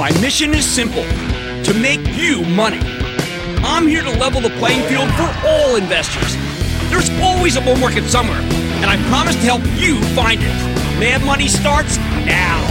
My mission is simple to make you money. I'm here to level the playing field for all investors. There's always a bull market somewhere, and I promise to help you find it. Mad Money starts now.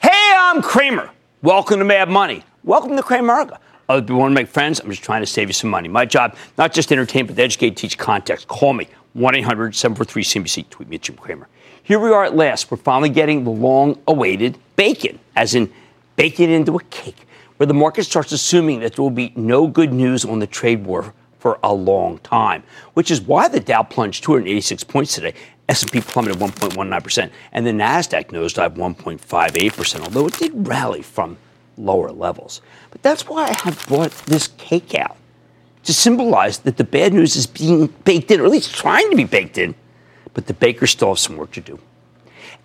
Hey, I'm Cramer. Welcome to Mad Money. Welcome to Cramerica. Oh, uh, if you want to make friends, I'm just trying to save you some money. My job, not just entertain, but to educate, teach context. Call me, 1-800-743-CNBC. Tweet me at Jim Cramer. Here we are at last. We're finally getting the long-awaited bacon, as in bacon into a cake, where the market starts assuming that there will be no good news on the trade war for a long time, which is why the Dow plunged 286 points today S&P plummeted 1.19%, and the Nasdaq nosedived 1.58%, although it did rally from lower levels. But that's why I have brought this cake out to symbolize that the bad news is being baked in, or at least trying to be baked in, but the bakers still have some work to do.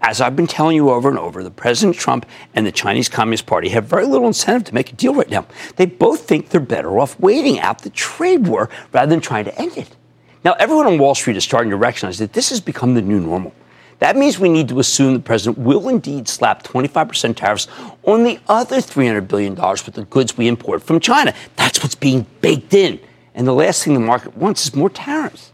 As I've been telling you over and over, the President Trump and the Chinese Communist Party have very little incentive to make a deal right now. They both think they're better off waiting out the trade war rather than trying to end it. Now, everyone on Wall Street is starting to recognize that this has become the new normal. That means we need to assume the president will indeed slap 25% tariffs on the other $300 billion worth of goods we import from China. That's what's being baked in. And the last thing the market wants is more tariffs.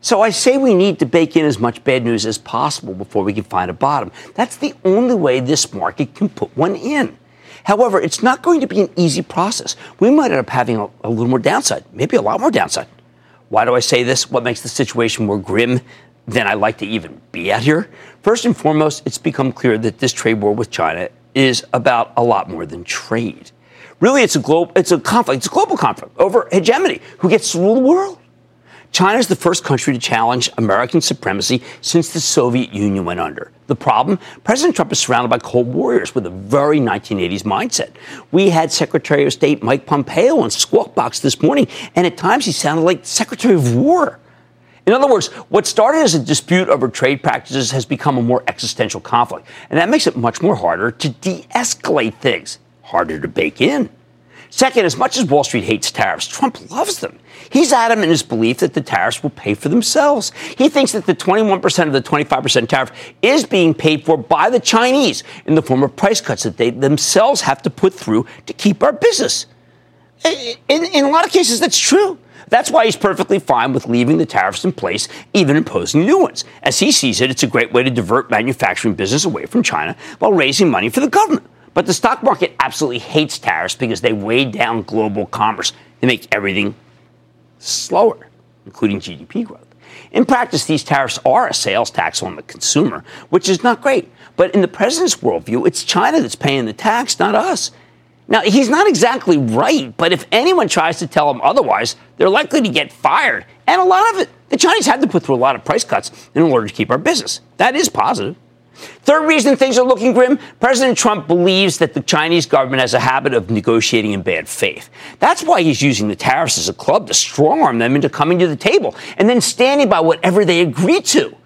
So I say we need to bake in as much bad news as possible before we can find a bottom. That's the only way this market can put one in. However, it's not going to be an easy process. We might end up having a, a little more downside, maybe a lot more downside. Why do I say this? What makes the situation more grim than I like to even be at here? First and foremost, it's become clear that this trade war with China is about a lot more than trade. Really, it's a global, it's a conflict, it's a global conflict over hegemony. Who gets to rule the world? China is the first country to challenge American supremacy since the Soviet Union went under. The problem? President Trump is surrounded by Cold Warriors with a very 1980s mindset. We had Secretary of State Mike Pompeo on Squawk Box this morning, and at times he sounded like Secretary of War. In other words, what started as a dispute over trade practices has become a more existential conflict, and that makes it much more harder to de escalate things, harder to bake in. Second, as much as Wall Street hates tariffs, Trump loves them. He's adamant in his belief that the tariffs will pay for themselves. He thinks that the 21% of the 25% tariff is being paid for by the Chinese in the form of price cuts that they themselves have to put through to keep our business. In, in a lot of cases, that's true. That's why he's perfectly fine with leaving the tariffs in place, even imposing new ones. As he sees it, it's a great way to divert manufacturing business away from China while raising money for the government. But the stock market absolutely hates tariffs because they weigh down global commerce. They make everything slower, including GDP growth. In practice, these tariffs are a sales tax on the consumer, which is not great. But in the president's worldview, it's China that's paying the tax, not us. Now, he's not exactly right, but if anyone tries to tell him otherwise, they're likely to get fired. And a lot of it, the Chinese had to put through a lot of price cuts in order to keep our business. That is positive. Third reason things are looking grim President Trump believes that the Chinese government has a habit of negotiating in bad faith. That's why he's using the tariffs as a club to strong arm them into coming to the table and then standing by whatever they agree to.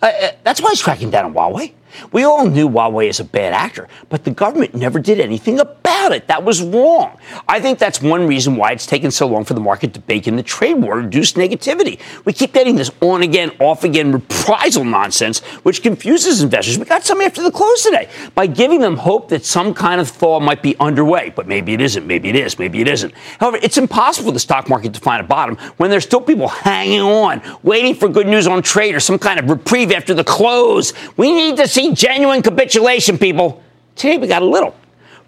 Uh, uh, that's why he's cracking down on Huawei. We all knew Huawei is a bad actor, but the government never did anything about it. That was wrong. I think that's one reason why it's taken so long for the market to bake in the trade war, reduce negativity. We keep getting this on again, off again reprisal nonsense, which confuses investors. We got some after the close today by giving them hope that some kind of thaw might be underway, but maybe it isn't, maybe it is, maybe it isn't. However, it's impossible for the stock market to find a bottom when there's still people hanging on, waiting for good news on trade or some kind of reprieve after the close. We need to see genuine capitulation, people. Today we got a little.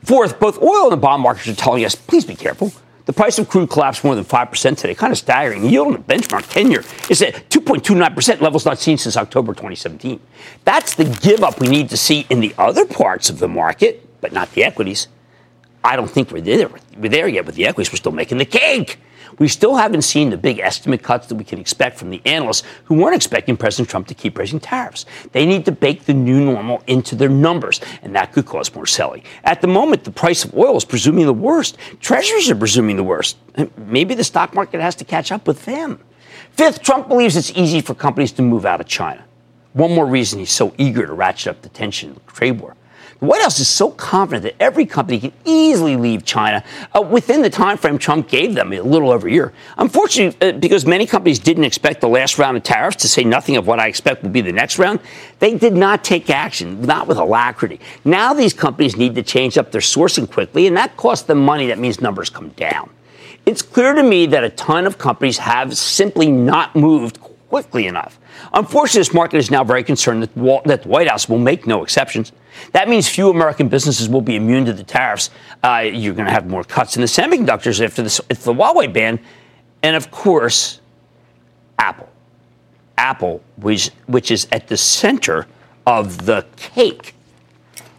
Fourth, both oil and the bond markets are telling us, please be careful. The price of crude collapsed more than 5% today, kind of staggering. Yield on the benchmark 10 year is at 2.29%, levels not seen since October 2017. That's the give up we need to see in the other parts of the market, but not the equities. I don't think we're there, we're there yet with the equities. We're still making the cake. We still haven't seen the big estimate cuts that we can expect from the analysts who weren't expecting President Trump to keep raising tariffs. They need to bake the new normal into their numbers, and that could cause more selling. At the moment, the price of oil is presuming the worst. Treasuries are presuming the worst. Maybe the stock market has to catch up with them. Fifth, Trump believes it's easy for companies to move out of China. One more reason he's so eager to ratchet up the tension in the trade war. White House is so confident that every company can easily leave China uh, within the time frame Trump gave them, a little over a year. Unfortunately, uh, because many companies didn't expect the last round of tariffs, to say nothing of what I expect will be the next round, they did not take action, not with alacrity. Now these companies need to change up their sourcing quickly, and that costs them money. That means numbers come down. It's clear to me that a ton of companies have simply not moved quickly enough. Unfortunately, this market is now very concerned that, the White House will make no exceptions. That means few American businesses will be immune to the tariffs. Uh, you're going to have more cuts in the semiconductors after this, the Huawei ban. And of course, Apple. Apple, which, which is at the center of the cake.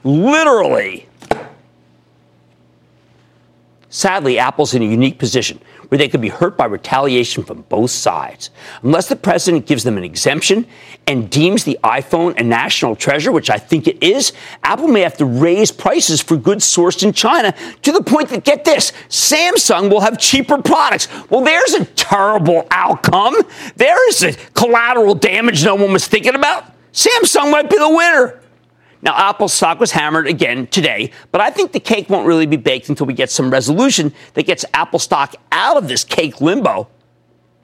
Literally. Sadly, Apple's in a unique position where they could be hurt by retaliation from both sides. Unless the president gives them an exemption and deems the iPhone a national treasure, which I think it is, Apple may have to raise prices for goods sourced in China to the point that, get this, Samsung will have cheaper products. Well, there's a terrible outcome. There is a collateral damage no one was thinking about. Samsung might be the winner. Now, Apple stock was hammered again today, but I think the cake won't really be baked until we get some resolution that gets Apple stock out of this cake limbo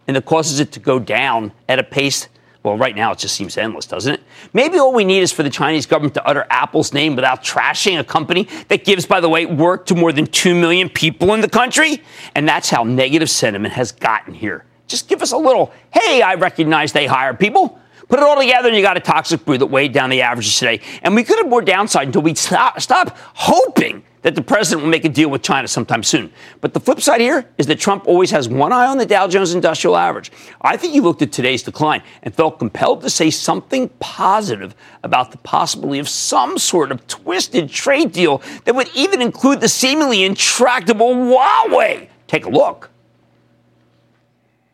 and that causes it to go down at a pace. Well, right now it just seems endless, doesn't it? Maybe all we need is for the Chinese government to utter Apple's name without trashing a company that gives, by the way, work to more than 2 million people in the country. And that's how negative sentiment has gotten here. Just give us a little, hey, I recognize they hire people. Put it all together, and you got a toxic brew that weighed down the averages today. And we could have more downside until we stop, stop hoping that the president will make a deal with China sometime soon. But the flip side here is that Trump always has one eye on the Dow Jones Industrial Average. I think he looked at today's decline and felt compelled to say something positive about the possibility of some sort of twisted trade deal that would even include the seemingly intractable Huawei. Take a look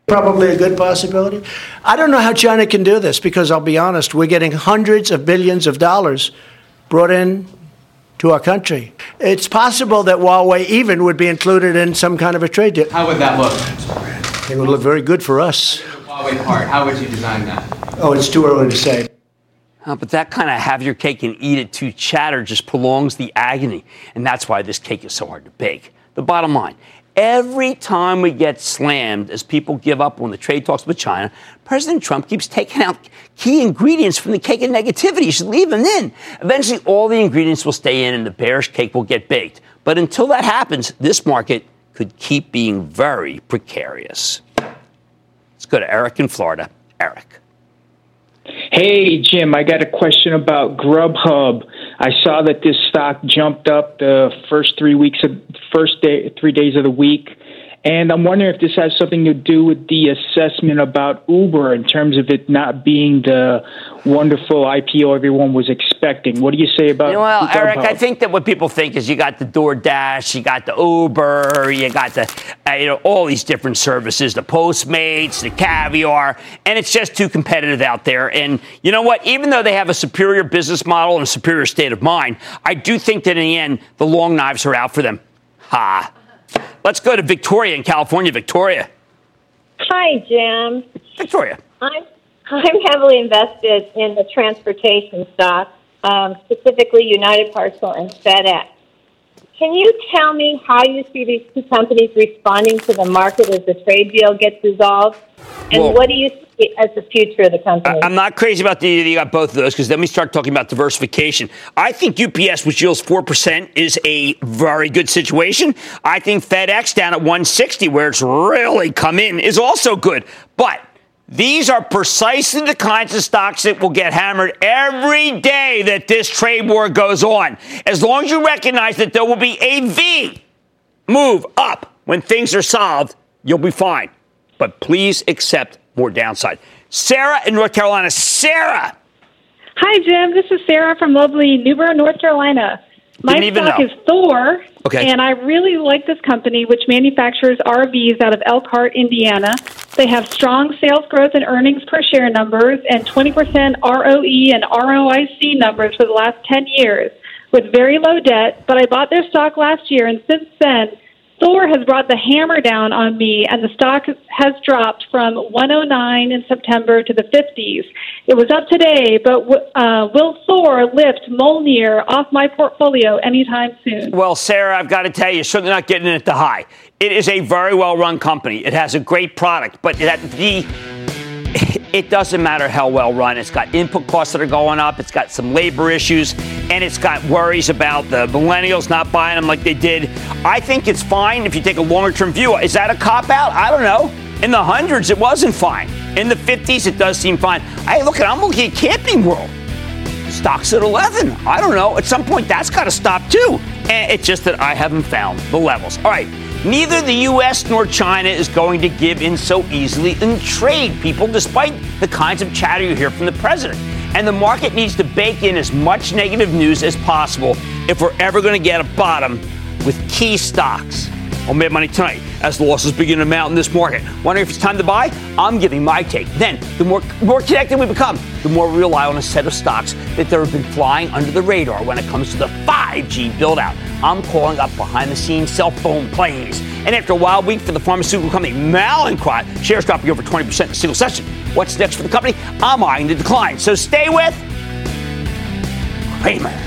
probably a good possibility. I don't know how China can do this because I'll be honest, we're getting hundreds of billions of dollars brought in to our country. It's possible that Huawei even would be included in some kind of a trade deal. How would that look? It would look very good for us. Huawei part, how would you design that? Oh, it's too early to say. Uh, but that kind of have your cake and eat it too chatter just prolongs the agony. And that's why this cake is so hard to bake. The bottom line Every time we get slammed as people give up on the trade talks with China, President Trump keeps taking out key ingredients from the cake of negativity. You should leave them in. Eventually, all the ingredients will stay in and the bearish cake will get baked. But until that happens, this market could keep being very precarious. Let's go to Eric in Florida. Eric. Hey, Jim, I got a question about Grubhub. I saw that this stock jumped up the first three weeks of first day, three days of the week. And I'm wondering if this has something to do with the assessment about Uber in terms of it not being the wonderful IPO everyone was expecting. What do you say about? Well, Eric, I think that what people think is you got the DoorDash, you got the Uber, you got the uh, you know all these different services, the Postmates, the Caviar, and it's just too competitive out there. And you know what? Even though they have a superior business model and a superior state of mind, I do think that in the end the long knives are out for them. Ha. Let's go to Victoria in California. Victoria. Hi, Jim. Victoria. I'm I'm heavily invested in the transportation stock, um, specifically United Parcel and FedEx. Can you tell me how you see these two companies responding to the market as the trade deal gets resolved? And Well- what do you see as the future of the company? I- I'm not crazy about the you got both of those because then we start talking about diversification. I think UPS, which yields four percent, is a very good situation. I think FedEx down at 160, where it's really come in, is also good. But these are precisely the kinds of stocks that will get hammered every day that this trade war goes on. As long as you recognize that there will be a V move up when things are solved, you'll be fine. But please accept more downside. Sarah in North Carolina. Sarah. Hi, Jim. This is Sarah from lovely New Bern, North Carolina. My stock know. is Thor, Okay. and I really like this company, which manufactures RVs out of Elkhart, Indiana. They have strong sales growth and earnings per share numbers, and 20% ROE and ROIC numbers for the last 10 years, with very low debt. But I bought their stock last year, and since then, Thor has brought the hammer down on me, and the stock has dropped from 109 in September to the 50s. It was up today, but uh, will Thor lift Mjolnir off my portfolio anytime soon? Well, Sarah, I've got to tell you, certainly not getting it at the high. It is a very well run company. It has a great product, but that the it doesn't matter how well run. It's got input costs that are going up. It's got some labor issues, and it's got worries about the millennials not buying them like they did. I think it's fine if you take a longer term view. Is that a cop out? I don't know. In the hundreds, it wasn't fine. In the 50s, it does seem fine. Hey, look, I'm looking at Camping World. Stocks at 11. I don't know. At some point, that's got to stop too. And it's just that I haven't found the levels. All right. Neither the U.S. nor China is going to give in so easily in trade, people, despite the kinds of chatter you hear from the president. And the market needs to bake in as much negative news as possible if we're ever going to get a bottom with key stocks. On Mad Money tonight, as the losses begin to mount in this market. Wondering if it's time to buy? I'm giving my take. Then, the more, more connected we become, the more we rely on a set of stocks that have been flying under the radar when it comes to the 5G build out. I'm calling up behind the scenes cell phone plays. And after a wild week for the pharmaceutical company Mallinckrodt, shares dropping over 20% in a single session. What's next for the company? I'm eyeing the decline. So stay with Cramer.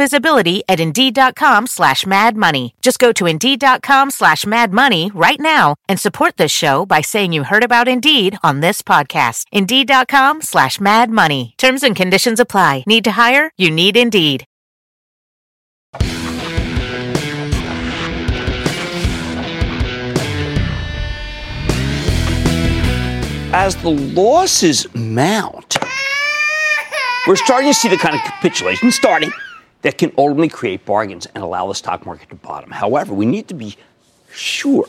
visibility at Indeed.com slash Mad Money. Just go to Indeed.com slash Mad Money right now and support this show by saying you heard about Indeed on this podcast. Indeed.com slash Mad Money. Terms and conditions apply. Need to hire? You need Indeed. As the losses mount, we're starting to see the kind of capitulation starting that can ultimately create bargains and allow the stock market to bottom. However, we need to be sure.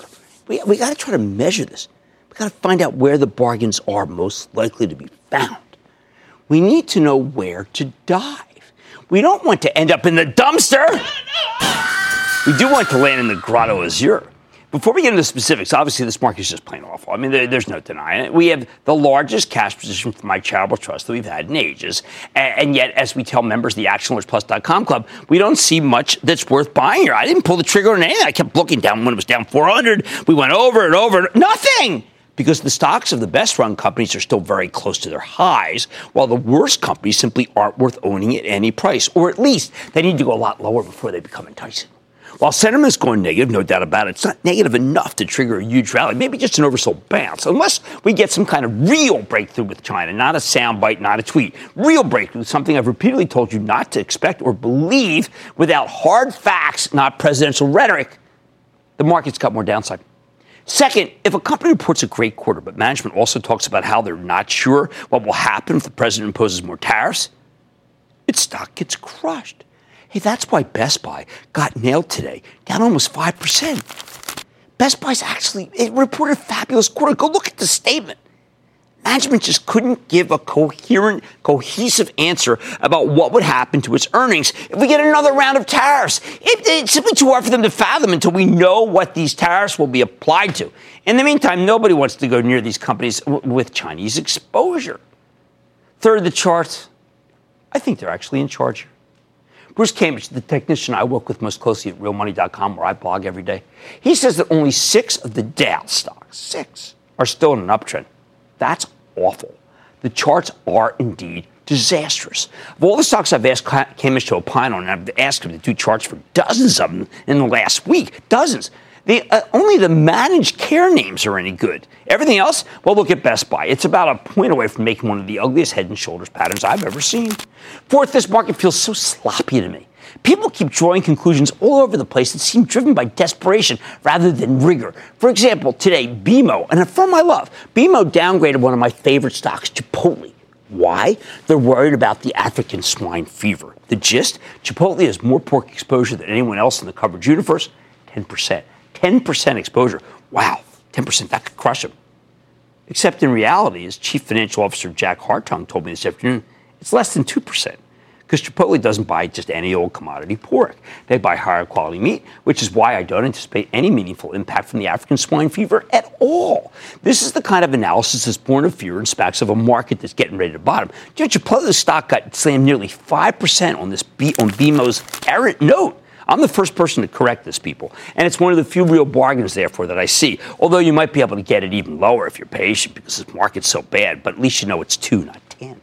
We, we got to try to measure this. We got to find out where the bargains are most likely to be found. We need to know where to dive. We don't want to end up in the dumpster. We do want to land in the Grotta Azzurra. Before we get into the specifics, obviously this market is just plain awful. I mean, there, there's no denying it. We have the largest cash position for my charitable trust that we've had in ages. And, and yet, as we tell members of the ActionAlertsPlus.com club, we don't see much that's worth buying here. I didn't pull the trigger on anything. I kept looking down when it was down 400. We went over and over. Nothing! because the stocks of the best run companies are still very close to their highs, while the worst companies simply aren't worth owning at any price, or at least they need to go a lot lower before they become enticing. While sentiment is going negative, no doubt about it, it's not negative enough to trigger a huge rally, maybe just an oversold bounce, unless we get some kind of real breakthrough with China, not a soundbite, not a tweet. Real breakthrough, something I've repeatedly told you not to expect or believe without hard facts, not presidential rhetoric. The market's got more downside. Second, if a company reports a great quarter, but management also talks about how they're not sure what will happen if the president imposes more tariffs, its stock gets crushed. Hey, that's why Best Buy got nailed today, down almost 5%. Best Buy's actually, it reported a fabulous quarter. Go look at the statement. Management just couldn't give a coherent, cohesive answer about what would happen to its earnings if we get another round of tariffs. It, it's simply too hard for them to fathom until we know what these tariffs will be applied to. In the meantime, nobody wants to go near these companies w- with Chinese exposure. Third, the charts. I think they're actually in charge. Bruce Kamich, the technician I work with most closely at realmoney.com, where I blog every day, he says that only six of the Dow stocks, six, are still in an uptrend. That's awful. The charts are indeed disastrous. Of all the stocks I've asked Cambridge to opine on, I've asked him to do charts for dozens of them in the last week, dozens. The, uh, only the managed care names are any good. Everything else, well, look at Best Buy. It's about a point away from making one of the ugliest head and shoulders patterns I've ever seen. Fourth, this market feels so sloppy to me. People keep drawing conclusions all over the place that seem driven by desperation rather than rigor. For example, today, BMO, and a firm I love, BMO downgraded one of my favorite stocks, Chipotle. Why? They're worried about the African swine fever. The gist? Chipotle has more pork exposure than anyone else in the coverage universe 10%. 10% exposure. Wow, 10%, that could crush them. Except in reality, as Chief Financial Officer Jack Hartung told me this afternoon, it's less than 2% because Chipotle doesn't buy just any old commodity pork. They buy higher quality meat, which is why I don't anticipate any meaningful impact from the African swine fever at all. This is the kind of analysis that's born of fear and specs of a market that's getting ready to bottom. You know, Chipotle's stock got slammed nearly 5% on this B, on BMO's errant note. I'm the first person to correct this, people. And it's one of the few real bargains, therefore, that I see. Although you might be able to get it even lower if you're patient because this market's so bad, but at least you know it's two, not 10.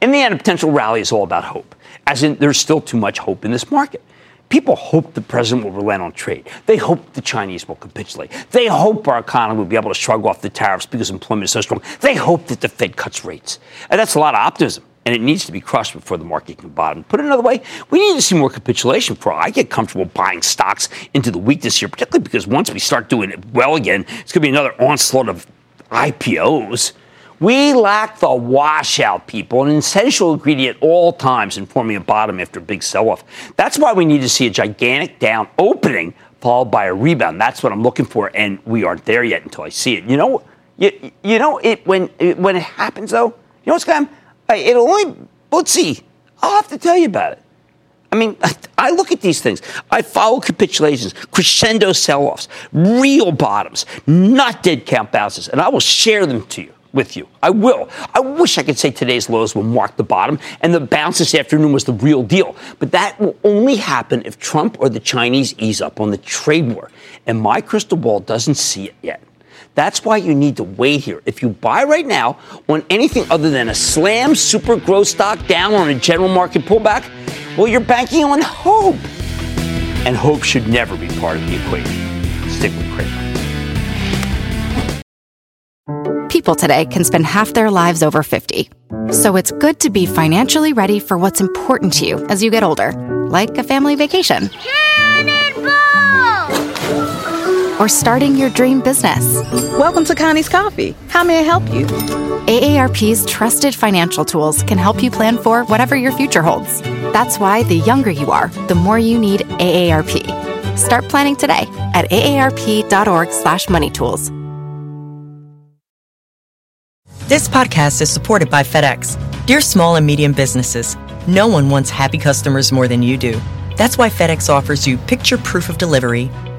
In the end, a potential rally is all about hope, as in there's still too much hope in this market. People hope the president will relent on trade. They hope the Chinese will capitulate. They hope our economy will be able to shrug off the tariffs because employment is so strong. They hope that the Fed cuts rates. And that's a lot of optimism and it needs to be crushed before the market can bottom. Put it another way, we need to see more capitulation before I get comfortable buying stocks into the week this year, particularly because once we start doing it well again, it's going to be another onslaught of IPOs. We lack the washout, people, an essential ingredient at all times in forming a bottom after a big sell off. That's why we need to see a gigantic down opening followed by a rebound. That's what I'm looking for, and we aren't there yet until I see it. You know, you, you know it when when it happens though. You know what's going to happen? It'll only, let's see, I'll have to tell you about it. I mean, I look at these things. I follow capitulations, crescendo sell offs, real bottoms, not dead cat bounces, and I will share them to you with you. I will. I wish I could say today's lows will mark the bottom and the bounce this afternoon was the real deal. But that will only happen if Trump or the Chinese ease up on the trade war. And my crystal ball doesn't see it yet. That's why you need to wait here. If you buy right now on anything other than a slam super growth stock down on a general market pullback, well, you're banking on hope. And hope should never be part of the equation. Stick with Cramer. People today can spend half their lives over 50. So it's good to be financially ready for what's important to you as you get older, like a family vacation. Or starting your dream business. Welcome to Connie's Coffee. How may I help you? AARP's trusted financial tools can help you plan for whatever your future holds. That's why the younger you are, the more you need AARP. Start planning today at aarp.org/moneytools. This podcast is supported by FedEx. Dear small and medium businesses, no one wants happy customers more than you do. That's why FedEx offers you picture proof of delivery,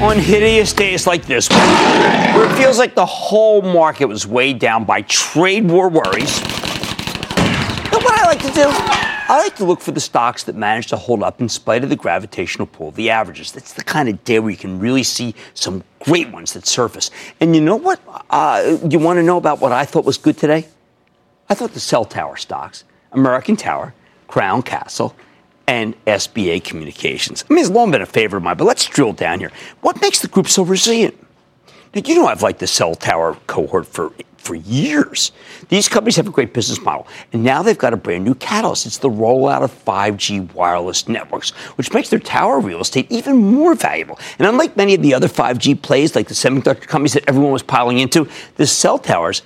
On hideous days like this where it feels like the whole market was weighed down by trade war worries. Know what I like to do? I like to look for the stocks that manage to hold up in spite of the gravitational pull of the averages. That's the kind of day where you can really see some great ones that surface. And you know what? Uh, you want to know about what I thought was good today? I thought the cell tower stocks, American Tower, Crown Castle, and SBA Communications. I mean, it's long been a favorite of mine, but let's drill down here. What makes the group so resilient? Now, you know I've liked the cell tower cohort for for years. These companies have a great business model, and now they've got a brand new catalyst. It's the rollout of 5G wireless networks, which makes their tower real estate even more valuable. And unlike many of the other 5G plays, like the semiconductor companies that everyone was piling into, the cell towers,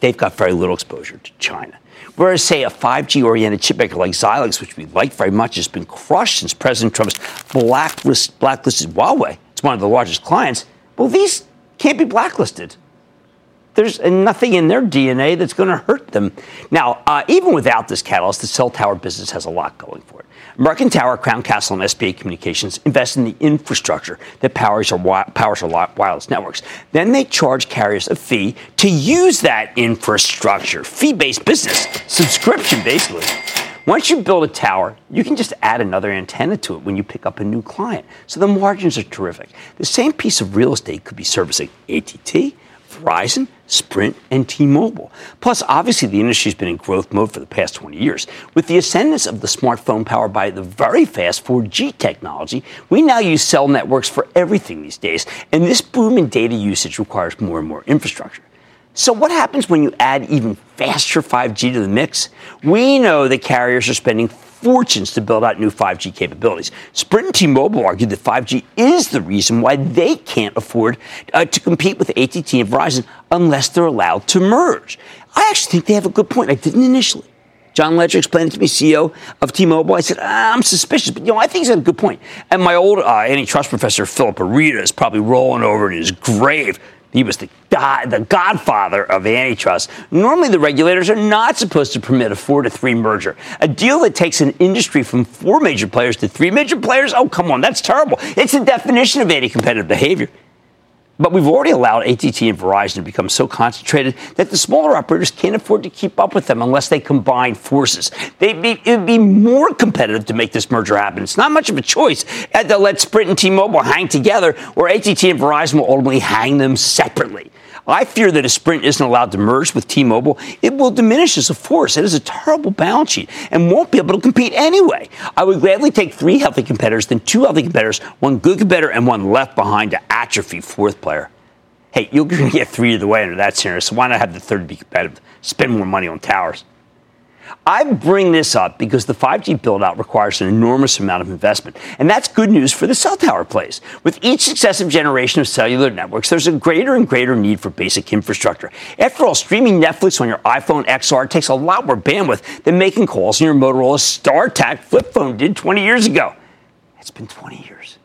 they've got very little exposure to China. Whereas, say, a 5G oriented chipmaker like Xilinx, which we like very much, has been crushed since President Trump's blacklist, blacklisted Huawei. It's one of the largest clients. Well, these can't be blacklisted. There's nothing in their DNA that's going to hurt them. Now, uh, even without this catalyst, the cell tower business has a lot going for it. American Tower, Crown Castle, and SBA Communications invest in the infrastructure that powers our, powers our wireless networks. Then they charge carriers a fee to use that infrastructure. Fee based business, subscription basically. Once you build a tower, you can just add another antenna to it when you pick up a new client. So the margins are terrific. The same piece of real estate could be servicing AT&T, Verizon, Sprint, and T-Mobile. Plus, obviously, the industry's been in growth mode for the past 20 years. With the ascendance of the smartphone powered by the very fast 4G technology, we now use cell networks for everything these days, and this boom in data usage requires more and more infrastructure. So, what happens when you add even faster 5G to the mix? We know that carriers are spending fortunes to build out new 5G capabilities. Sprint and T-Mobile argued that 5G is the reason why they can't afford uh, to compete with AT&T and Verizon unless they're allowed to merge. I actually think they have a good point. I didn't initially. John Legere explained it to me, CEO of T-Mobile. I said, ah, I'm suspicious, but you know, I think he's got a good point. And my old uh, antitrust professor, Phillip Areeda, is probably rolling over in his grave he was the, the godfather of antitrust. Normally, the regulators are not supposed to permit a four to three merger. A deal that takes an industry from four major players to three major players? Oh, come on, that's terrible. It's the definition of anti competitive behavior. But we've already allowed AT&T and Verizon to become so concentrated that the smaller operators can't afford to keep up with them unless they combine forces. They'd be, it'd be more competitive to make this merger happen. It's not much of a choice to let Sprint and T-Mobile hang together, or AT&T and Verizon will ultimately hang them separately. I fear that if Sprint isn't allowed to merge with T-Mobile, it will diminish as a force. It is a terrible balance sheet and won't be able to compete anyway. I would gladly take three healthy competitors than two healthy competitors, one good competitor and one left behind to atrophy fourth player. Hey, you're going to get three of the way under that scenario, so why not have the third be competitive? Spend more money on towers. I bring this up because the 5G buildout requires an enormous amount of investment, and that's good news for the cell tower plays. With each successive generation of cellular networks, there's a greater and greater need for basic infrastructure. After all, streaming Netflix on your iPhone XR takes a lot more bandwidth than making calls on your Motorola StarTAC flip phone did 20 years ago. It's been 20 years.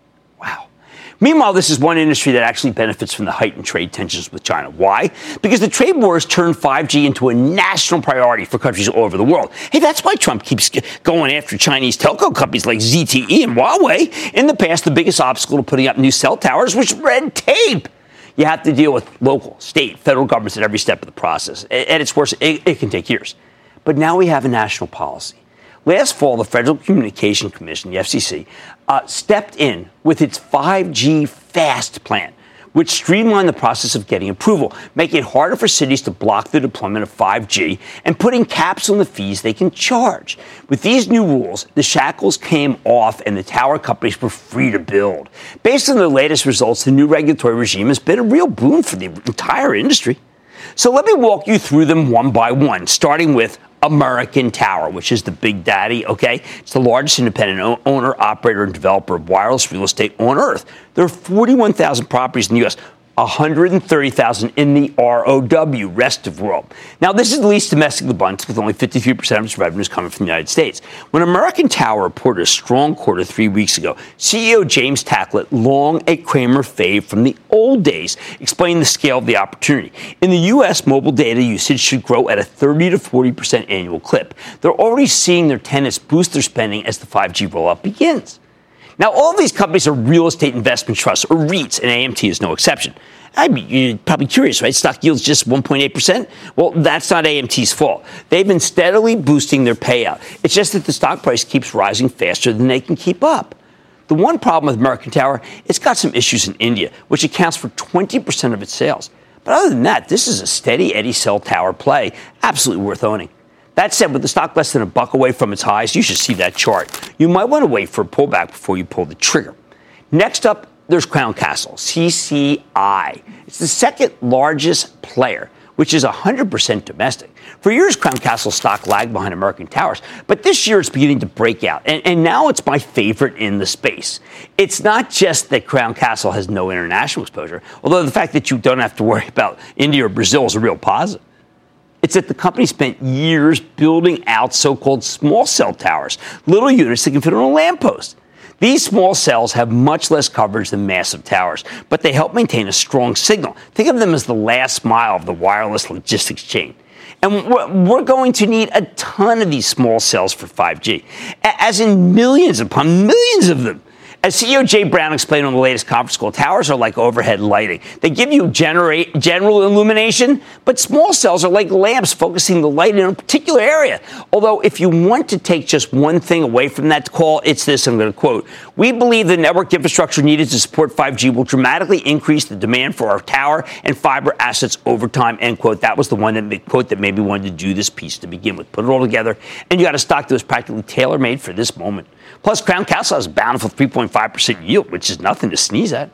Meanwhile, this is one industry that actually benefits from the heightened trade tensions with China. Why? Because the trade wars turned 5G into a national priority for countries all over the world. Hey, that's why Trump keeps going after Chinese telco companies like ZTE and Huawei. In the past, the biggest obstacle to putting up new cell towers was red tape. You have to deal with local, state, federal governments at every step of the process. At its worst, it, it can take years. But now we have a national policy. Last fall, the Federal Communication Commission, the FCC, uh, stepped in with its 5G FAST plan, which streamlined the process of getting approval, making it harder for cities to block the deployment of 5G and putting caps on the fees they can charge. With these new rules, the shackles came off and the tower companies were free to build. Based on the latest results, the new regulatory regime has been a real boon for the entire industry. So let me walk you through them one by one, starting with American Tower, which is the big daddy, okay? It's the largest independent owner, operator, and developer of wireless real estate on earth. There are 41,000 properties in the U.S. 130,000 in the ROW, rest of world. Now, this is the least domestic abundance, with only 53% of its revenues coming from the United States. When American Tower reported a strong quarter three weeks ago, CEO James Taiclet, long a Cramer fave from the old days, explained the scale of the opportunity. In the U.S., mobile data usage should grow at a 30 to 40% annual clip. They're already seeing their tenants boost their spending as the 5G rollout begins. Now, all these companies are real estate investment trusts, or REITs, and AMT is no exception. I mean, you're probably curious, right? Stock yield's just 1.8%. Well, that's not AMT's fault. They've been steadily boosting their payout. It's just that the stock price keeps rising faster than they can keep up. The one problem with American Tower, it's got some issues in India, which accounts for 20% of its sales. But other than that, this is a steady Eddie cell tower play, absolutely worth owning. That said, with the stock less than a buck away from its highs, you should see that chart. You might want to wait for a pullback before you pull the trigger. Next up, there's Crown Castle, CCI. It's the second largest player, which is 100% domestic. For years, Crown Castle stock lagged behind American Towers, but this year it's beginning to break out, and, and now it's my favorite in the space. It's not just that Crown Castle has no international exposure, although the fact that you don't have to worry about India or Brazil is a real positive. It's that the company spent years building out so called small cell towers, little units that can fit on a lamppost. These small cells have much less coverage than massive towers, but they help maintain a strong signal. Think of them as the last mile of the wireless logistics chain. And we're going to need a ton of these small cells for 5G, as in millions upon millions of them. As CEO Jay Brown explained on the latest conference call, towers are like overhead lighting. They give you generate, general illumination, but small cells are like lamps focusing the light in a particular area. Although, if you want to take just one thing away from that call, it's this I'm going to quote We believe the network infrastructure needed to support 5G will dramatically increase the demand for our tower and fiber assets over time. End quote. That was the one that made, quote that made me wanted to do this piece to begin with. Put it all together, and you got a stock that was practically tailor made for this moment. Plus, Crown Castle has a bountiful 3.5% yield, which is nothing to sneeze at.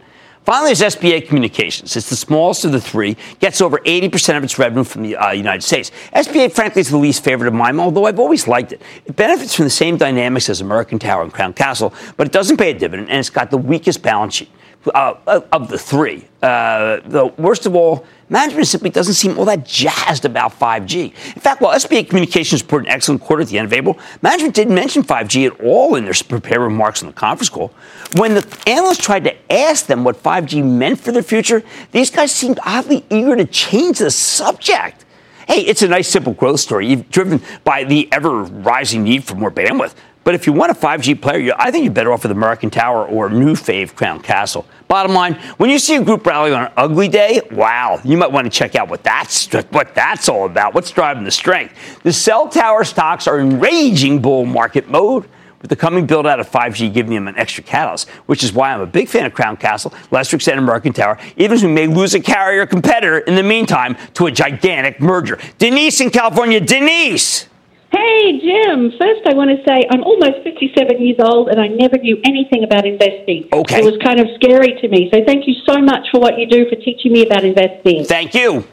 Finally, there's SBA Communications. It's the smallest of the three, gets over 80% of its revenue from the uh, United States. SBA, frankly, is the least favorite of mine, although I've always liked it. It benefits from the same dynamics as American Tower and Crown Castle, but it doesn't pay a dividend, and it's got the weakest balance sheet uh, of the three. Uh, the worst of all, management simply doesn't seem all that jazzed about 5G. In fact, while SBA Communications reported an excellent quarter at the end of April, management didn't mention 5G at all in their prepared remarks on the conference call. When the analysts tried to ask them what 5G meant for their future, these guys seemed oddly eager to change the subject. Hey, it's a nice, simple growth story. Driven by the ever rising need for more bandwidth. But if you want a 5G player, I think you're better off with American Tower or new fave Crown Castle. Bottom line, when you see a group rally on an ugly day, wow, you might want to check out what that's what that's all about. What's driving the strength? The cell tower stocks are in raging bull market mode. With the coming build out of 5G giving them an extra catalyst, which is why I'm a big fan of Crown Castle, Lester and American Tower, even as we may lose a carrier competitor in the meantime to a gigantic merger. Denise in California. Denise! Hey, Jim. First, I want to say I'm almost 57 years old and I never knew anything about investing. Okay. It was kind of scary to me. So, thank you so much for what you do for teaching me about investing. Thank you.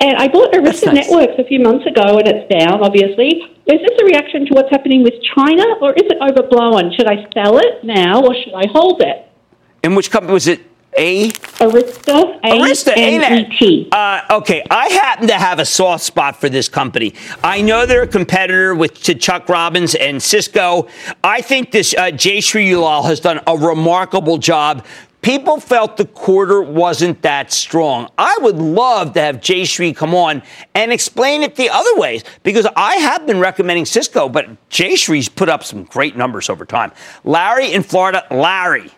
And I bought Arista nice. Networks a few months ago and it's down, obviously. Is this a reaction to what's happening with China or is it overblown? Should I sell it now or should I hold it? And which company was it? A Arista. Arista. A-N-E-T. Uh, okay, I happen to have a soft spot for this company. I know they're a competitor with to Chuck Robbins and Cisco. I think this uh, Jayshree Ullal has done a remarkable job. People felt the quarter wasn't that strong. I would love to have Jayshree come on and explain it the other ways because I have been recommending Cisco, but Jayshree's put up some great numbers over time. Larry in Florida, Larry.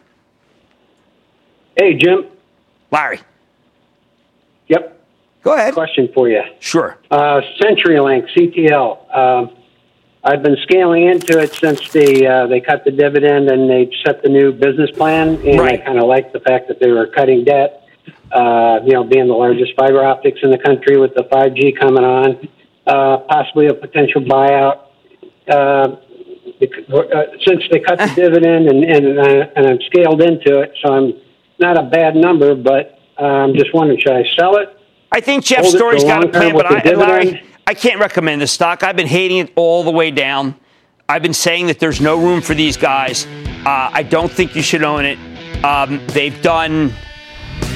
Hey, Jim. Larry. Yep. Go ahead. Question for you. Sure. Uh, CenturyLink, CTL. Um, I've been scaling into it since the uh, they cut the dividend and they set the new business plan, and right. I kind of like the fact that they were cutting debt. uh, you know, being the largest fiber optics in the country with the 5G coming on, uh, possibly a potential buyout. Uh, uh, since they cut the dividend and and, uh, and I'm scaled into it, so I'm not a bad number, but uh, I'm just wondering, should I sell it? I think Jeff Storey's got a plan, but I, Larry, I can't recommend the stock. I've been hating it all the way down. I've been saying that there's no room for these guys. Uh, I don't think you should own it. Um, they've done,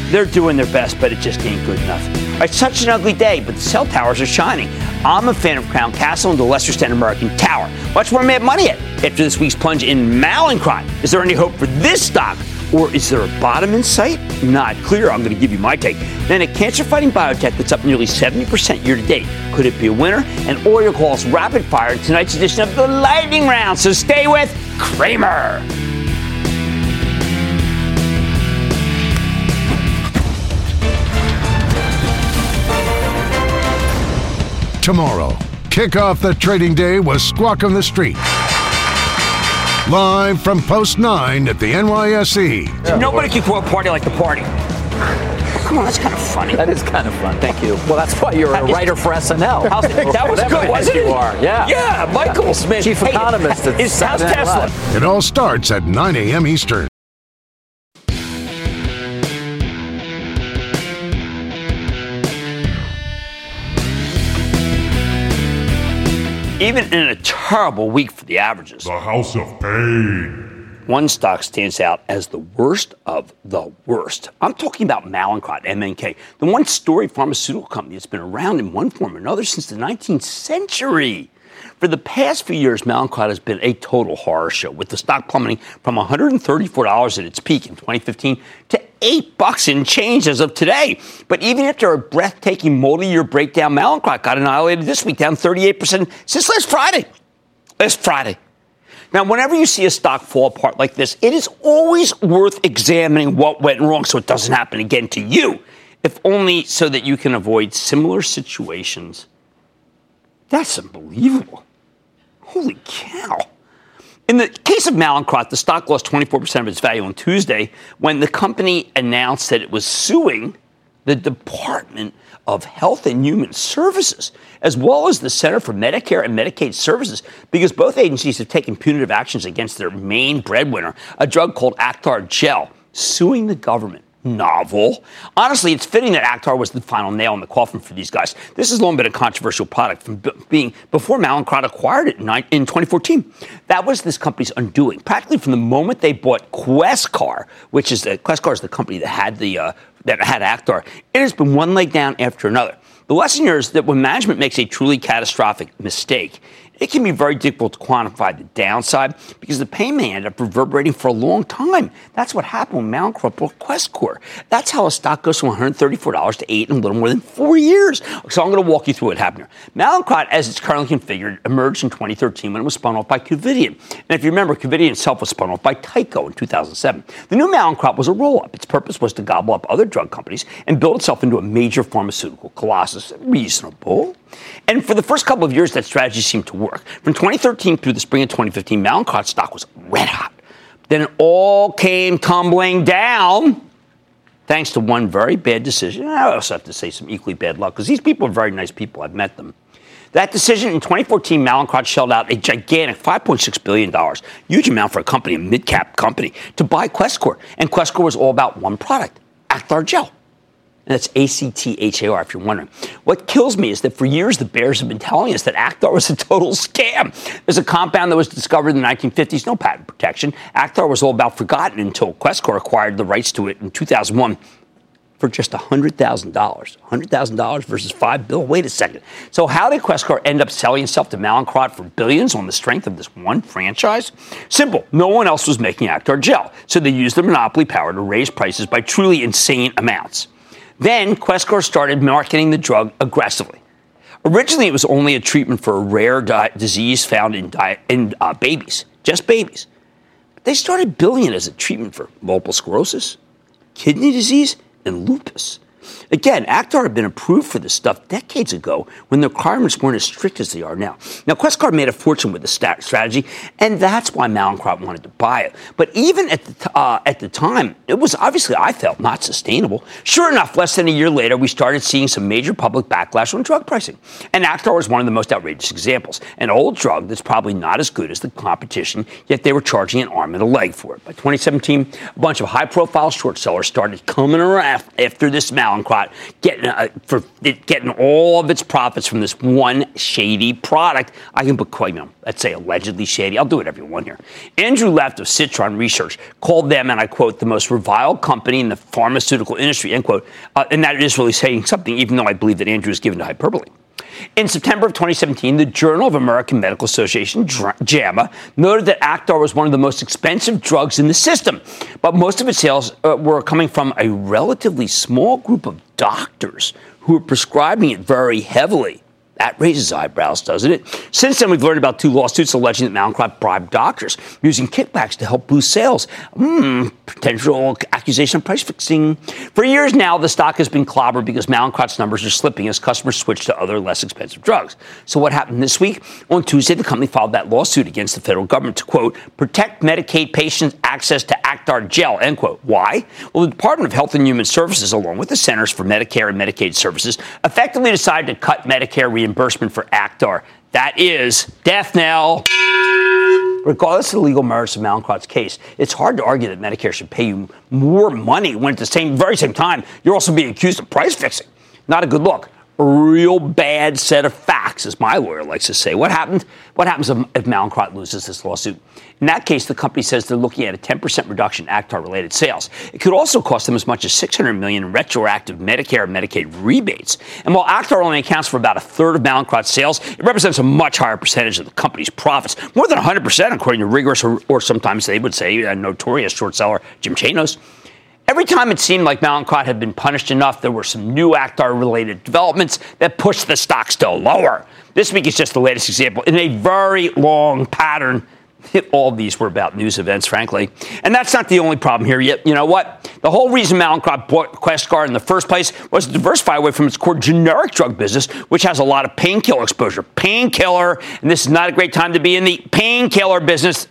they're doing their best, but it just ain't good enough. It's such an ugly day, but the cell towers are shining. I'm a fan of Crown Castle and the Lesser Stand American Tower. Much more Mad Money at after this week's plunge in Mallinckrodt. Is there any hope for this stock? Or is there a bottom in sight? Not clear. I'm going to give you my take. Then a cancer fighting biotech that's up nearly 70% year to date. Could it be a winner? And Oriel calls rapid fire in tonight's edition of the Lightning Round. So stay with Cramer. Tomorrow, kick off the trading day with Squawk on the Street. Live from Post 9 at the NYSE. Nobody can throw a party like the party. Come on, that's kind of funny. That is kind of fun. Thank you. Well, that's why you're a writer for SNL. How's it- that was good, wasn't you are. Yeah. Yeah, Michael Smith. Chief Hey, economist at is- how's Tesla? It all starts at 9 a.m. Eastern. Even in a terrible week for the averages. The House of Pain. One stock stands out as the worst of the worst. I'm talking about Mallinckrodt, MNK, the one story pharmaceutical company that's been around in one form or another since the 19th century. For the past few years, Mallinckrodt has been a total horror show, with the stock plummeting from $134 at its peak in 2015 to eight bucks in change as of today. But even after a breathtaking multi-year breakdown, Mallinckrodt got annihilated this week, down 38% since last Friday. Last Friday. Now, whenever you see a stock fall apart like this, it is always worth examining what went wrong so it doesn't happen again to you, if only so that you can avoid similar situations. That's unbelievable. Holy cow. In the case of Mallinckrodt, the stock lost 24% of its value on Tuesday when the company announced that it was suing the Department of Health and Human Services, as well as the Center for Medicare and Medicaid Services, because both agencies have taken punitive actions against their main breadwinner, a drug called Acthar Gel, suing the government. Novel. Honestly, it's fitting that Acthar was the final nail in the coffin for these guys. This has long been a controversial product from b- being before Mallinckrodt acquired it in, ni- in 2014. That was this company's undoing. Practically from the moment they bought Questcor, which is the Questcor is the company that had the uh, that had Acthar. It has been one leg down after another. The lesson here is that when management makes a truly catastrophic mistake, it can be very difficult to quantify the downside because the pain may end up reverberating for a long time. That's what happened with Mallinckrodt bought Questcor. That's how a stock goes from $134 to 8 in a little more than four years. So I'm going to walk you through what happened here. Mallinckrodt, as it's currently configured, emerged in 2013 when it was spun off by Covidien. And if you remember, Covidien itself was spun off by Tyco in 2007. The new Mallinckrodt was a roll-up. Its purpose was to gobble up other drug companies and build itself into a major pharmaceutical colossus. Reasonable. And for the first couple of years, that strategy seemed to work. From 2013 through the spring of 2015, Mallinckrodt stock was red hot. Then it all came tumbling down thanks to one very bad decision. I also have to say some equally bad luck because these people are very nice people. I've met them. That decision in 2014, Mallinckrodt shelled out a gigantic $5.6 billion, huge amount for a company, a mid-cap company, to buy Questcor. And Questcor was all about one product, Acthar Gel. And that's A-C-T-H-A-R, if you're wondering. What kills me is that for years the bears have been telling us that Acthar was a total scam. There's a compound that was discovered in the 1950s, no patent protection. Acthar was all about forgotten until Questcor acquired the rights to it in 2001 for just $100,000. $100,000 versus 5 bill. Wait a second. So how did Questcor end up selling itself to Mallinckrodt for billions on the strength of this one franchise? Simple. No one else was making Acthar gel, so they used their monopoly power to raise prices by truly insane amounts. Then Questcor started marketing the drug aggressively. Originally, it was only a treatment for a rare di- disease found in, di- in uh, babies, just babies. But they started billing it as a treatment for multiple sclerosis, kidney disease, and lupus. Again, Acthar had been approved for this stuff decades ago when the requirements weren't as strict as they are now. Now, Questcor made a fortune with the strategy, and that's why Mallinckrodt wanted to buy it. But even at the, uh, at the time, it was obviously, I felt, not sustainable. Sure enough, less than a year later, we started seeing some major public backlash on drug pricing. And Acthar was one of the most outrageous examples. An old drug that's probably not as good as the competition, yet they were charging an arm and a leg for it. By 2017, a bunch of high profile short sellers started coming around after this Mallinckrodt, getting, uh, for getting all of its profits from this one shady product. I can put, you know, let's say allegedly shady. I'll do whatever you want here. Andrew Left of Citron Research called them, and I quote, the most reviled company in the pharmaceutical industry, end quote. Uh, and that is really saying something, even though I believe that Andrew is given to hyperbole. In September of 2017, the Journal of American Medical Association, JAMA, noted that Acthar was one of the most expensive drugs in the system, but most of its sales uh, were coming from a relatively small group of doctors who were prescribing it very heavily. That raises eyebrows, doesn't it? Since then, we've learned about two lawsuits alleging that Mallinckrodt bribed doctors using kickbacks to help boost sales. Hmm, potential accusation of price fixing. For years now, the stock has been clobbered because Mallinckrodt's numbers are slipping as customers switch to other less expensive drugs. So what happened this week? On Tuesday, the company filed that lawsuit against the federal government to, quote, protect Medicaid patients' access to Acthar gel, end quote. Why? Well, the Department of Health and Human Services, along with the Centers for Medicare and Medicaid Services, effectively decided to cut Medicare reimbursement reimbursement for Acthar. That is death knell. Regardless of the legal merits of Mallinckrodt's case, it's hard to argue that Medicare should pay you more money when at the same very same time you're also being accused of price fixing. Not a good look real bad set of facts, as my lawyer likes to say. What happened? What happens if, if loses this lawsuit? In that case, the company says they're looking at a 10% reduction in Acthar-related sales. It could also cost them as much as 600 million in retroactive Medicare and Medicaid rebates. And while Acthar only accounts for about a third of Mallinckrodt's sales, it represents a much higher percentage of the company's profits, more than 100%, according to rigorous or, or sometimes they would say a notorious short seller Jim Chanos. Every time it seemed like Mallinckrodt had been punished enough, there were some new Acthar related developments that pushed the stock still lower. This week is just the latest example in a very long pattern. All these were about news events, frankly. And that's not the only problem here yet. You know what? The whole reason Mallinckrodt bought Questcor in the first place was to diversify away from its core generic drug business, which has a lot of painkiller exposure. Painkiller, and this is not a great time to be in the painkiller business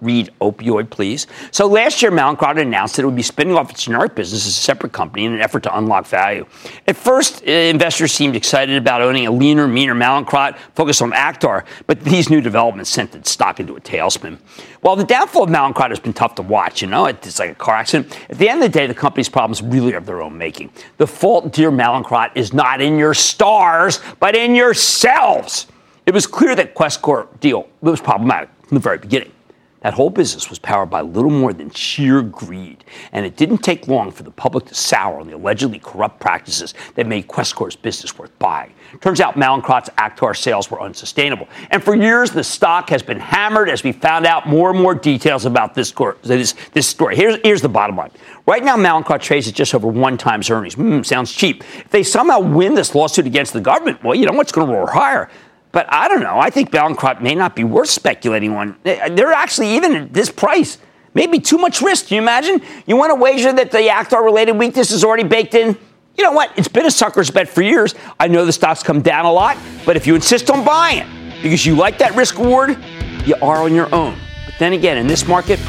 read opioid, please. So last year, Mallinckrodt announced that it would be spinning off its generic business as a separate company in an effort to unlock value. At first, uh, investors seemed excited about owning a leaner, meaner Mallinckrodt focused on Acthar, but these new developments sent the stock into a tailspin. While the downfall of Mallinckrodt has been tough to watch, you know, it's like a car accident. At the end of the day, the company's problems really are of their own making. The fault, dear Mallinckrodt, is not in your stars, but in yourselves. It was clear that Questcor deal was problematic from the very beginning. That whole business was powered by little more than sheer greed, and it didn't take long for the public to sour on the allegedly corrupt practices that made Questcor's business worth buying. Turns out Mallinckrodt's Acthar sales were unsustainable, and for years the stock has been hammered as we found out more and more details about this, this, this story. Here's, here's the bottom line. Right now, Mallinckrodt trades at just over one times earnings. Mm, sounds cheap. If they somehow win this lawsuit against the government, well, you know what's going to roar higher. But I don't know. I think Mallinckrodt may not be worth speculating on. They're actually even at this price. Maybe too much risk. Can you imagine? You want to wager that the Acthar related weakness is already baked in? You know what? It's been a sucker's bet for years. I know the stock's come down a lot, but if you insist on buying it because you like that risk reward, you are on your own. But then again, in this market,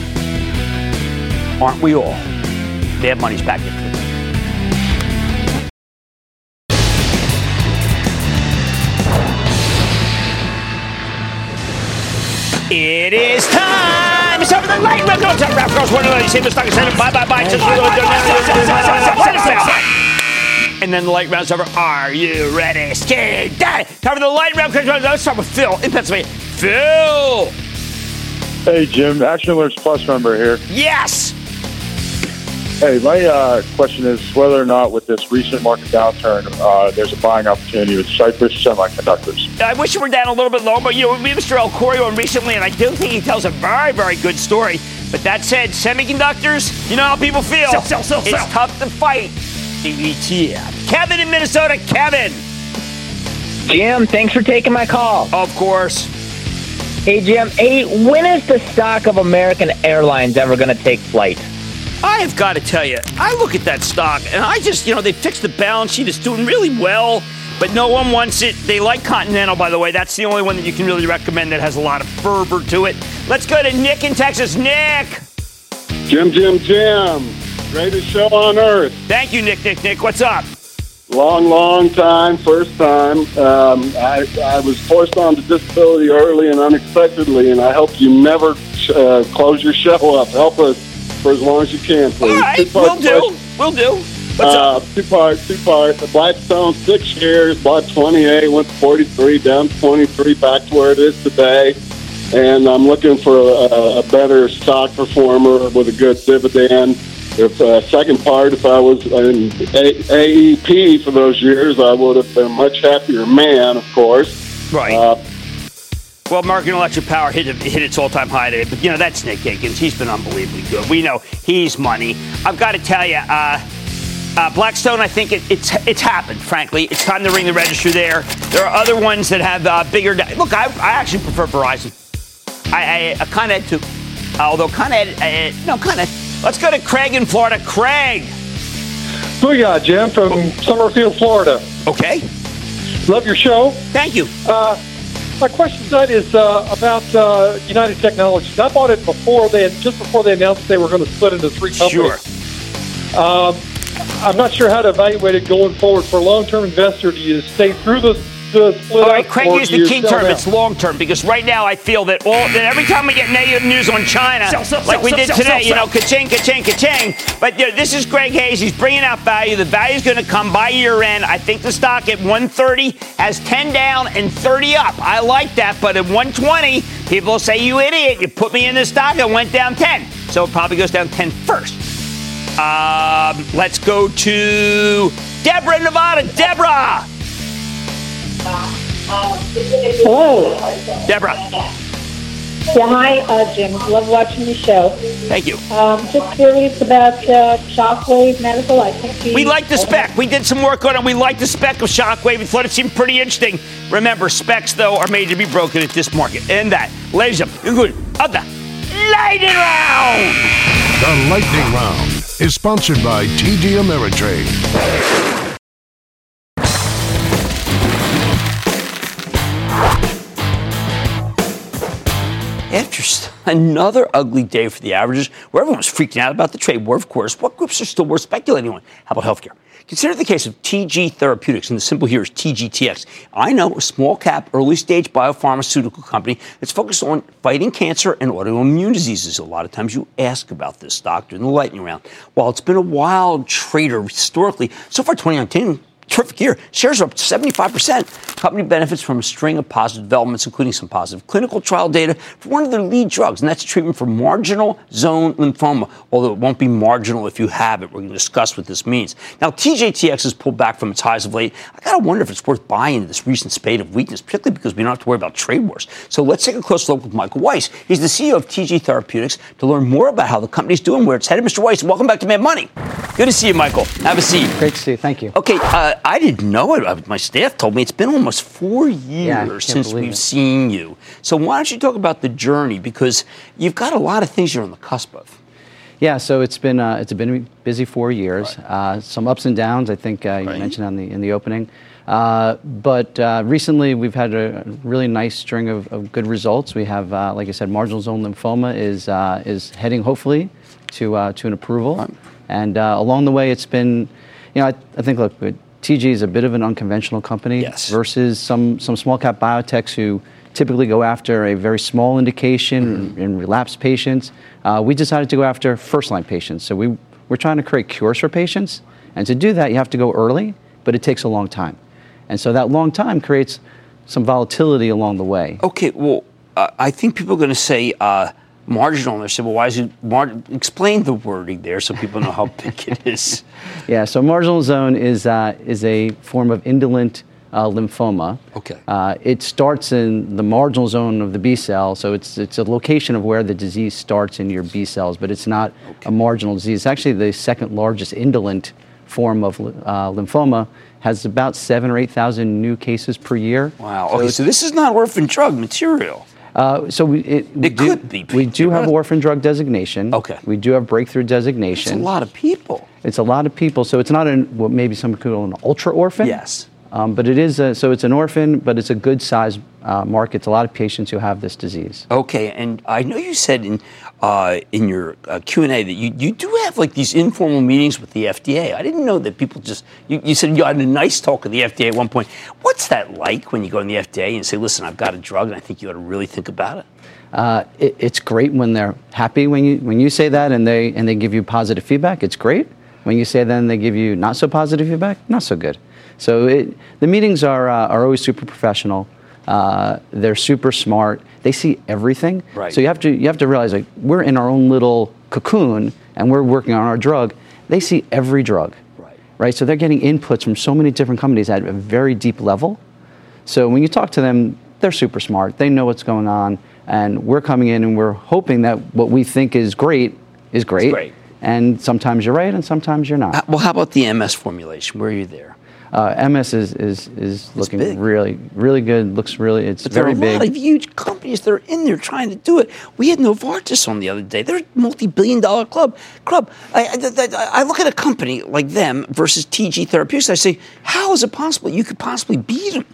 aren't we all? They have money's back in. It is time. It's time for the light round. Go to Ralph Girls. One of those. Save the stock. Send Bye bye bye. And then the light round's over. Are you ready? Skate. Time for the light round. Because let's start with Phil in Pennsylvania. Phil. Hey, Jim. Action Alerts Plus member here. Yes. Hey, my uh, question is whether or not with this recent market downturn, uh, there's a buying opportunity with Cypress Semiconductors. I wish it were down a little bit lower, but you know, we Mr. El-Khoury on recently, and I do think he tells a very, very good story. But that said, semiconductors, you know how people feel. Sell, sell, sell, it's tough to fight. ETF. Kevin in Minnesota. Kevin. Jim, thanks for taking my call. Of course. Hey, Jim. Hey, when is the stock of American Airlines ever going to take flight? I have got to tell you, I look at that stock and I just, you know, they fixed the balance sheet. It's doing really well, but no one wants it. They like Continental, by the way. That's the only one that you can really recommend that has a lot of fervor to it. Let's go to Nick in Texas. Nick. Jim, Jim, Jim. Greatest show on earth. Thank you, Nick, Nick, Nick. What's up? Long, long time, first time. Um, I, I was forced onto disability early and unexpectedly, and I hope you never uh, close your show up. Help us for as long as you can, please. All right, we'll do. We'll do. What's uh, up? Two part, two part. The Blackstone six years, bought 28, went to 43, down to 23, back to where it is today. And I'm looking for a, a better stock performer with a good dividend. If uh, second part, if I was in a- AEP for those years, I would have been a much happier man, of course. Right. Uh, Well, American Electric Power hit, hit its all-time high today, but you know that's Nick Akins. He's been unbelievably good. We know he's money. I've got to tell you, uh, uh, Blackstone. I think it, it's it's happened. Frankly, it's time to ring the register there. There are other ones that have uh, bigger. Look, I, I actually prefer Verizon. I, I, I kind of too, although kind of uh, no, kind of. Let's go to Craig in Florida. Craig. Booyah, Jim from Summerfield, Florida. Okay. Love your show. Thank you. Uh, my question tonight is uh, about uh, United Technologies. I bought it before they just before they announced they were going to split into three companies. Sure. Um, I'm not sure how to evaluate it going forward for a long-term investor. Do you stay through the? All right, Craig or used the key term. now? It's long term because right now I feel that all that every time we get negative news on China, Sell, sell, like sell, we sell, did sell, today, sell, you know, sell. ka-ching, ka-ching, ka-ching. But you know, this is Greg Hayes. He's bringing out value. The value is going to come by year end. I think the stock at 130 has 10 down and 30 up. I like that. But at 120, people say, "You idiot! You put me in this stock. It went down 10." So it probably goes down 10 first. Um, let's go to Deborah, Nevada. Deborah. Hello. Deborah. Yeah, hi, uh, Jim. Love watching the show. Thank you. Um, just curious about uh, Shockwave Medical. I think he- We like the spec. We did some work on it. We like the spec of Shockwave. We thought it seemed pretty interesting. Remember, specs, though, are made to be broken at this market. And that, ladies and gentlemen, good. Of the lightning round. The Lightning Round is sponsored by TD Ameritrade. Interesting. Another ugly day for the averages, where everyone was freaking out about the trade war, of course. What groups are still worth speculating on? How about healthcare? Consider the case of TG Therapeutics, and the symbol here is TGTX. I know a small cap, early stage biopharmaceutical company that's focused on fighting cancer and autoimmune diseases. A lot of times you ask about this stock during the lightning round. While it's been a wild trader historically, so far 2019, terrific year. Shares are up 75%. Company benefits from a string of positive developments, including some positive clinical trial data for one of their lead drugs, and that's treatment for marginal zone lymphoma, although it won't be marginal if you have it. We're going to discuss what this means. Now, TGTX has pulled back from its highs of late. I got to wonder if it's worth buying this recent spate of weakness, particularly because we don't have to worry about trade wars. So let's take a close look with Michael Weiss. He's the CEO of TG Therapeutics to learn more about how the company's doing, where it's headed. Mr. Weiss, welcome back to Mad Money. Good to see you, Michael. Have a seat. Great to see you. Thank you. Okay, uh, I didn't know it. Uh, My staff told me it's been almost four years can't since we've it. seen you. So why don't you talk about the journey? Because you've got a lot of things you're on the cusp of. Yeah, so it's been uh, it's been a busy four years. Uh, some ups and downs. I think uh, you mentioned on the in the opening. Uh, but uh, recently, we've had a really nice string of, of good results. We have, uh, like I said, marginal zone lymphoma is uh, is heading hopefully to uh, to an approval. And uh, along the way, it's been, you know, I, I think look, uh, TG is a bit of an unconventional company versus some some small cap biotechs who typically go after a very small indication in relapsed patients. Uh, we decided to go after first line patients. So we we're trying to create cures for patients, and to do that, you have to go early, but it takes a long time. And so that long time creates some volatility along the way. Okay, well, uh, I think people are going to say uh, marginal, and they say, well, why is it mar- Explain the wording there so people know how big it is. Yeah, so marginal zone is, uh, is a form of indolent uh, lymphoma. Okay. Uh, it starts in the marginal zone of the B cell, so it's, it's a location of where the disease starts in your B cells, but it's not a marginal disease. It's actually the second largest indolent form of uh, lymphoma, has about seven or 8,000 new cases per year. Wow. Okay, so this is not orphan drug material. Uh, so we, it, we It do, could be, We do have orphan drug designation. Okay. We do have breakthrough designation. It's a lot of people. It's a lot of people. So it's not an what maybe some could call an ultra orphan. Yes. Um, but it is a, so it's an orphan, but it's a good size uh, market. It's a lot of patients who have this disease. Okay, and I know you said in uh, in your uh, Q and A that you, you do have like these informal meetings with the FDA. I didn't know that people just you, you said you had a nice talk with the FDA at one point. What's that like when you go in the FDA and say, "Listen, I've got a drug, and I think you ought to really think about it." Uh, it, it's great when they're happy when you when you say that and they and they give you positive feedback. It's great when you say and they give you not so positive feedback. Not so good. So it, the meetings are uh, are always super professional. Uh, they're super smart. They see everything. Right. So you have to you have to realize like we're in our own little cocoon and we're working on our drug. They see every drug. Right. Right. So they're getting inputs from so many different companies at a very deep level. So when you talk to them, they're super smart. They know what's going on, and we're coming in and we're hoping that what we think is great is great. great. And sometimes you're right, and sometimes you're not. Uh, well, how about the MS formulation? Where are you there? Uh, MS is is, is looking really really good. Looks really it's But there are a big. lot of huge companies that are in there trying to do it. We had Novartis on the other day. They're a multi-billion-dollar club. Club. I, I, I- I look at a company like them versus TG Therapeutics. I say, how is it possible you could possibly beat them?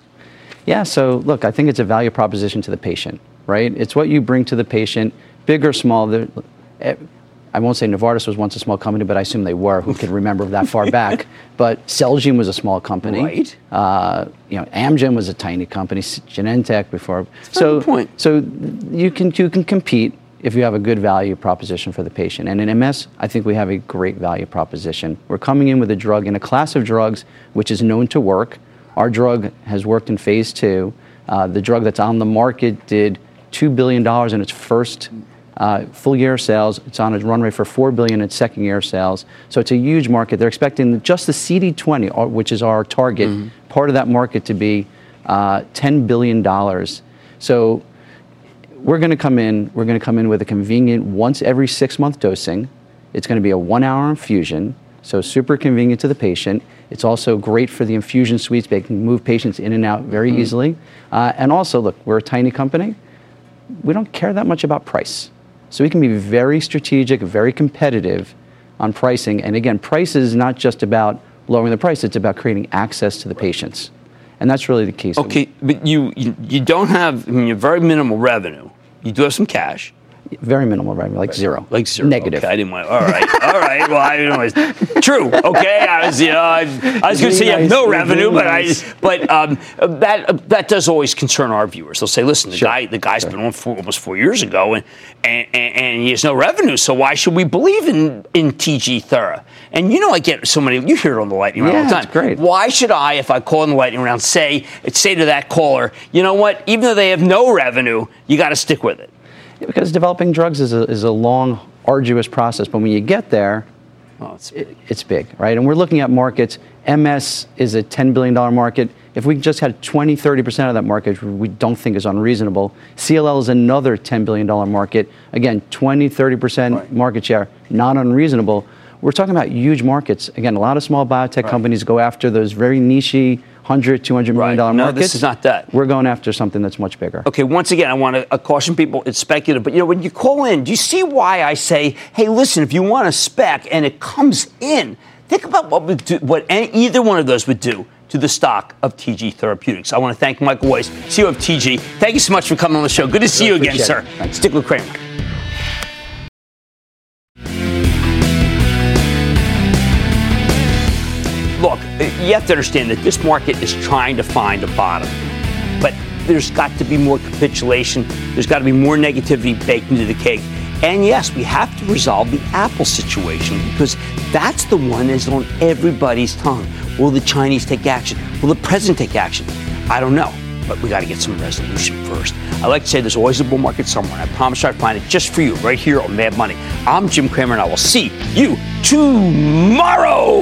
Yeah, so look, I think it's a value proposition to the patient, right? It's what you bring to the patient, big or small. I won't say Novartis was once a small company, but I assume they were. Who can remember that far back? But Celgene was a small company. Right. Uh, you know, Amgen was a tiny company. Genentech before. so point. So you can you can compete if you have a good value proposition for the patient. And in MS, I think we have a great value proposition. We're coming in with a drug in a class of drugs which is known to work. Our drug has worked in phase two. Uh, the drug that's on the market did $2 billion in its first uh, full year sales. It's on a run rate for 4 billion in second year sales. So it's a huge market. They're expecting just the CD20, uh, which is our target, part of that market to be uh, $10 billion. So we're going to come in. We're going to come in with a convenient once every six month dosing. It's going to be a one hour infusion, so super convenient to the patient. It's also great for the infusion suites. They can move patients in and out very Mhm. easily. Uh, and also, look, we're a tiny company. We don't care that much about price, so we can be very strategic, very competitive on pricing. And again, price is not just about lowering the price; it's about creating access to the patients, and that's really the. So Okay, but you, you you don't have. I mean, you have very minimal revenue. You do have some cash. Very minimal revenue, like zero. Like zero. Negative. Okay, I didn't want. All right, all right. Well, I know it's true. Okay, I was, you know, I, I was going to say you have no revenue, but nice. I, but um, that that does always concern our viewers. They'll say, listen, the guy, the guy's been on for almost four years ago, and, and and he has no revenue. So why should we believe in in TG Thera? And you know, I get so many. You hear it on the lightning round all the time. it's great. Why should I, if I call in the lightning round, say say to that caller, you know what? Even though they have no revenue, you got to stick with it. Because developing drugs is a, is a long, arduous process, but when you get there, oh, it- it's big, right? And we're looking at markets. MS is a $10 billion market. If we just had 20, 30% of that market, which we don't think is unreasonable, CLL is another $10 billion market. Again, 20, 30% market share, not unreasonable. We're talking about huge markets. Again, a lot of small biotech companies go after those very niche, 100, 200 million dollar No, markets. this is not that. We're going after something that's much bigger. Okay, once again, I want to uh, caution people. It's speculative, but you know when you call in, do you see why I say, "Hey, listen, if you want a spec and it comes in, think about what would do, what any, either one of those would do to the stock of TG Therapeutics." I want to thank Michael Weiss, CEO of TG. Thank you so much for coming on the show. Good to see you again, sir. Stick with Cramer. You have to understand that this market is trying to find a bottom, but there's got to be more capitulation. There's got to be more negativity baked into the cake. And yes, we have to resolve the Apple situation because that's the one that's on everybody's tongue. Will the Chinese take action? Will the president take action? I don't know, but we got to get some resolution first. I like to say there's always a bull market somewhere. I promise I'd find it just for you right here on Mad Money. I'm Jim Cramer, and I will see you tomorrow.